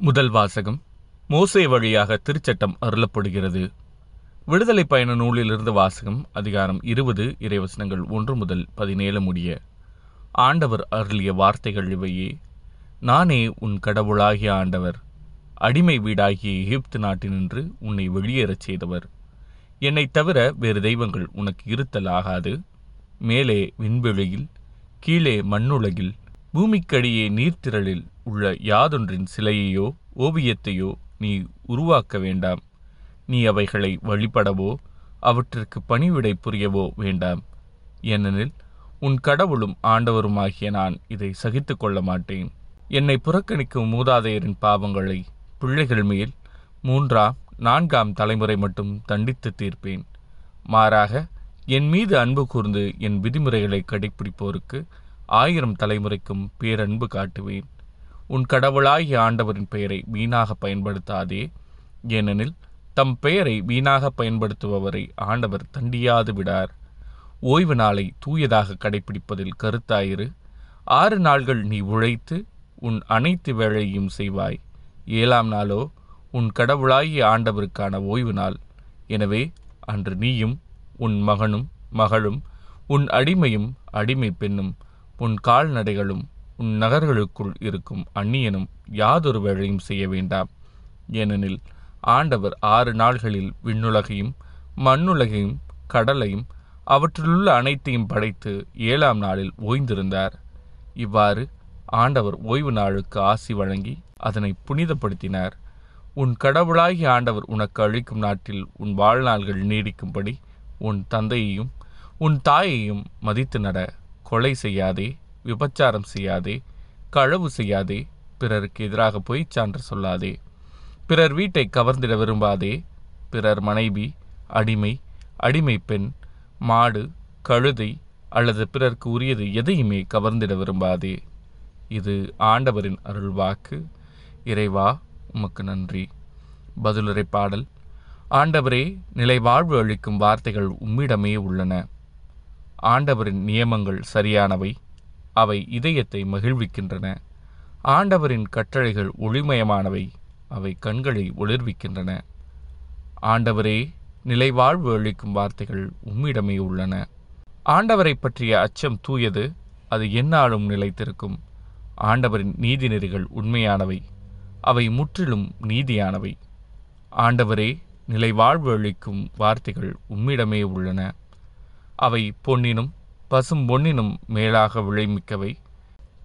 முதல் வாசகம் மோசே வழியாக திருச்சட்டம் அருளப்படுகிறது. விடுதலை பயண நூலிலிருந்து வாசகம் அதிகாரம் இருபது இறைவசனங்கள் ஒன்று முதல் பதினேழு முடிய. ஆண்டவர் அருளிய வார்த்தைகள் இவையே. நானே உன் கடவுளாகிய ஆண்டவர் அடிமை வீடாகிய எகிப்து நாட்டினின்று உன்னை வெளியேறச் செய்தவர். என்னை தவிர வேறு தெய்வங்கள் உனக்கு இருத்தல் ஆகாது மேலே விண்வெளியில் கீழே மண்ணுலகில் பூமிக்கடியே நீர்த்திரளில் உள்ள யாதொன்றின் சிலையையோ ஓவியத்தையோ நீ உருவாக்க வேண்டாம். நீ அவைகளை வழிபடவோ அவற்றிற்கு பணிவிடை புரியவோ வேண்டாம். ஏனெனில் உன் கடவுளும் ஆண்டவருமாகிய நான் இதை சகித்து கொள்ள மாட்டேன். என்னை புறக்கணிக்கும் மூதாதையரின் பாவங்களை பிள்ளைகள் மேல் மூன்றாம் நான்காம் தலைமுறை மட்டும் தண்டித்து தீர்ப்பேன். மாறாக என் மீது அன்பு கூர்ந்து என் விதிமுறைகளை கடைப்பிடிப்போருக்கு ஆயிரம் தலைமுறைக்கும் பேரன்பு காட்டுவேன். உன் கடவுளாகிய ஆண்டவரின் பெயரை வீணாக பயன்படுத்தாதே. ஏனெனில் தம் பெயரை வீணாக பயன்படுத்துபவரை ஆண்டவர் தண்டியாது விடார். ஓய்வு நாளை தூயதாக கடைபிடிப்பதில் கருத்தாயிரு. ஆறு நாள்கள் நீ உழைத்து உன் அனைத்து வேலையும் செய்வாய். ஏழாம் நாளோ உன் கடவுளாகிய ஆண்டவருக்கான ஓய்வு நாள். எனவே அன்று நீயும் உன் மகனும் மகளும் உன் அடிமையும் அடிமை பெண்ணும் உன் கால்நடைகளும் உன் நகர்களுக்குள் இருக்கும் அந்நியனும் யாதொரு வேலையும் செய்ய வேண்டாம். ஏனெனில் ஆண்டவர் ஆறு நாள்களில் விண்ணுலகையும் மண்ணுலகையும் கடலையும் அவற்றிலுள்ள அனைத்தையும் படைத்து ஏழாம் நாளில் ஓய்ந்திருந்தார். இவ்வாறு ஆண்டவர் ஓய்வு நாளுக்கு ஆசி வழங்கி அதனை புனிதப்படுத்தினார். உன் கடவுளாகி ஆண்டவர் உனக்கு அளிக்கும் நாட்டில் உன் வாழ்நாள்கள் நீடிக்கும்படி உன் தந்தையையும் உன் தாயையும் மதித்து நட. கொலை செய்யாதே விபச்சாரம் செய்யாதே களவு செய்யாதே பிறருக்கு எதிராக பொய் சான்று சொல்லாதே. பிறர் வீட்டை கவர்ந்திட விரும்பாதே பிறர் மனைவி அடிமை அடிமை பெண் மாடு கழுதை அல்லது பிறர்க்கு உரியது எதையுமே கவர்ந்திட விரும்பாதே. இது ஆண்டவரின் அருள்வாக்கு. இறைவா உமக்கு நன்றி. பதிலுரை பாடல். ஆண்டவரே நிலை வாழ்வு அளிக்கும் வார்த்தைகள் உம்மிடமே உள்ளன. ஆண்டவரின் நியமங்கள் சரியானவை அவை இதயத்தை மகிழ்விக்கின்றன. ஆண்டவரின் கட்டளைகள் ஒளிமயமானவை அவை கண்களை ஒளிர்விக்கின்றன. ஆண்டவரே நிலைவாழ்வு அளிக்கும் வார்த்தைகள் உம்மிடமே உள்ளன. ஆண்டவரை பற்றிய அச்சம் தூயது அது எந்நாளும் நிலைத்திருக்கும். ஆண்டவரின் நீதிநெறிகள் உண்மையானவை அவை முற்றிலும் நீதியானவை. ஆண்டவரே நிலை வாழ்வு அளிக்கும் வார்த்தைகள் உம்மிடமே உள்ளன. அவை பொன்னினும் பசும் பொன்னினும் மேலாக விளைமிக்கவை.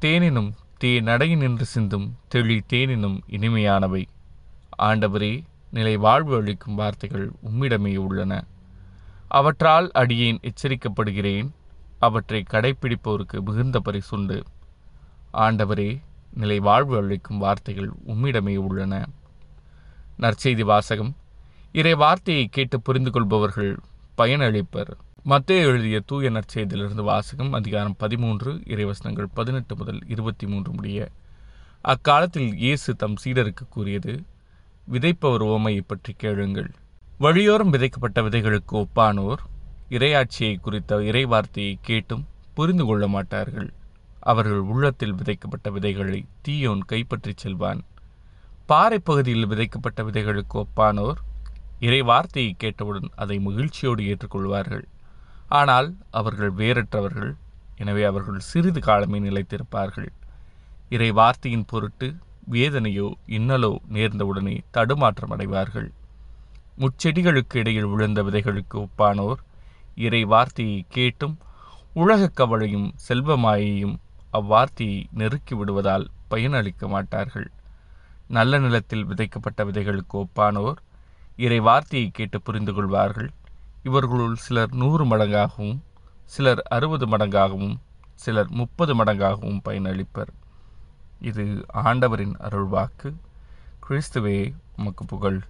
தேனினும் தே நடையினின்று சிந்தும் தெளி தேனினும் இனிமையானவை. ஆண்டவரே நிலை வாழ்வு அளிக்கும் வார்த்தைகள் உம்மிடமே உள்ளன. அவற்றால் அடியேன் எச்சரிக்கப்படுகிறேன் அவற்றை கடைப்பிடிப்போருக்கு மிகுந்த பரிசுண்டு. ஆண்டவரே நிலை வாழ்வு அளிக்கும் வார்த்தைகள் உம்மிடமே உள்ளன. நற்செய்தி வாசகம். இறை வார்த்தையை கேட்டு புரிந்து கொள்பவர்கள் பயனளிப்பர். மத்திய எழுதிய தூய நற்செய்தியிலிருந்து வாசகம் அதிகாரம் பதிமூன்று இறைவசனங்கள் பதினெட்டு முதல் இருபத்தி மூன்று முடிய அக்காலத்தில் இயேசு தம் சீடருக்கு கூறியது விதைப்பவர் ஓமையை பற்றி கேளுங்கள். வழியோரம் விதைக்கப்பட்ட விதைகளுக்கு ஒப்பானோர் இரையாட்சியை குறித்த இறைவார்த்தையை கேட்டும் புரிந்து கொள்ள மாட்டார்கள். அவர்கள் உள்ளத்தில் விதைக்கப்பட்ட விதைகளை தீயோன் கைப்பற்றிச் செல்வான். பாறை பகுதியில் விதைக்கப்பட்ட விதைகளுக்கு ஒப்பானோர் இறை வார்த்தையை கேட்டவுடன் அதை மகிழ்ச்சியோடு ஏற்றுக்கொள்வார்கள். ஆனால் அவர்கள் வேறற்றவர்கள். எனவே அவர்கள் சிறிது காலமே நிலைத்திருப்பார்கள். இறை வார்த்தையின் பொருட்டு வேதனையோ இன்னலோ நேர்ந்தவுடனே தடுமாற்றம் அடைவார்கள். முச்செடிகளுக்கு இடையில் விழுந்த விதைகளுக்கு ஒப்பானோர் இறை வார்த்தையை கேட்டும் உலகக் கவலையும் செல்வமாயையும் அவ்வார்த்தையை நெருக்கி விடுவதால் பயனளிக்க மாட்டார்கள். நல்ல நிலத்தில் விதைக்கப்பட்ட விதைகளுக்கு ஒப்பானோர் இறை வார்த்தையை கேட்டு புரிந்து கொள்வார்கள் இவர்களுள் சிலர் நூறு மடங்காகவும் சிலர் அறுபது மடங்காகவும் சிலர் முப்பது மடங்காகவும் பயனளிப்பர். இது ஆண்டவரின் அருள்வாக்கு. கிறிஸ்துவே உமக்கு புகழ்.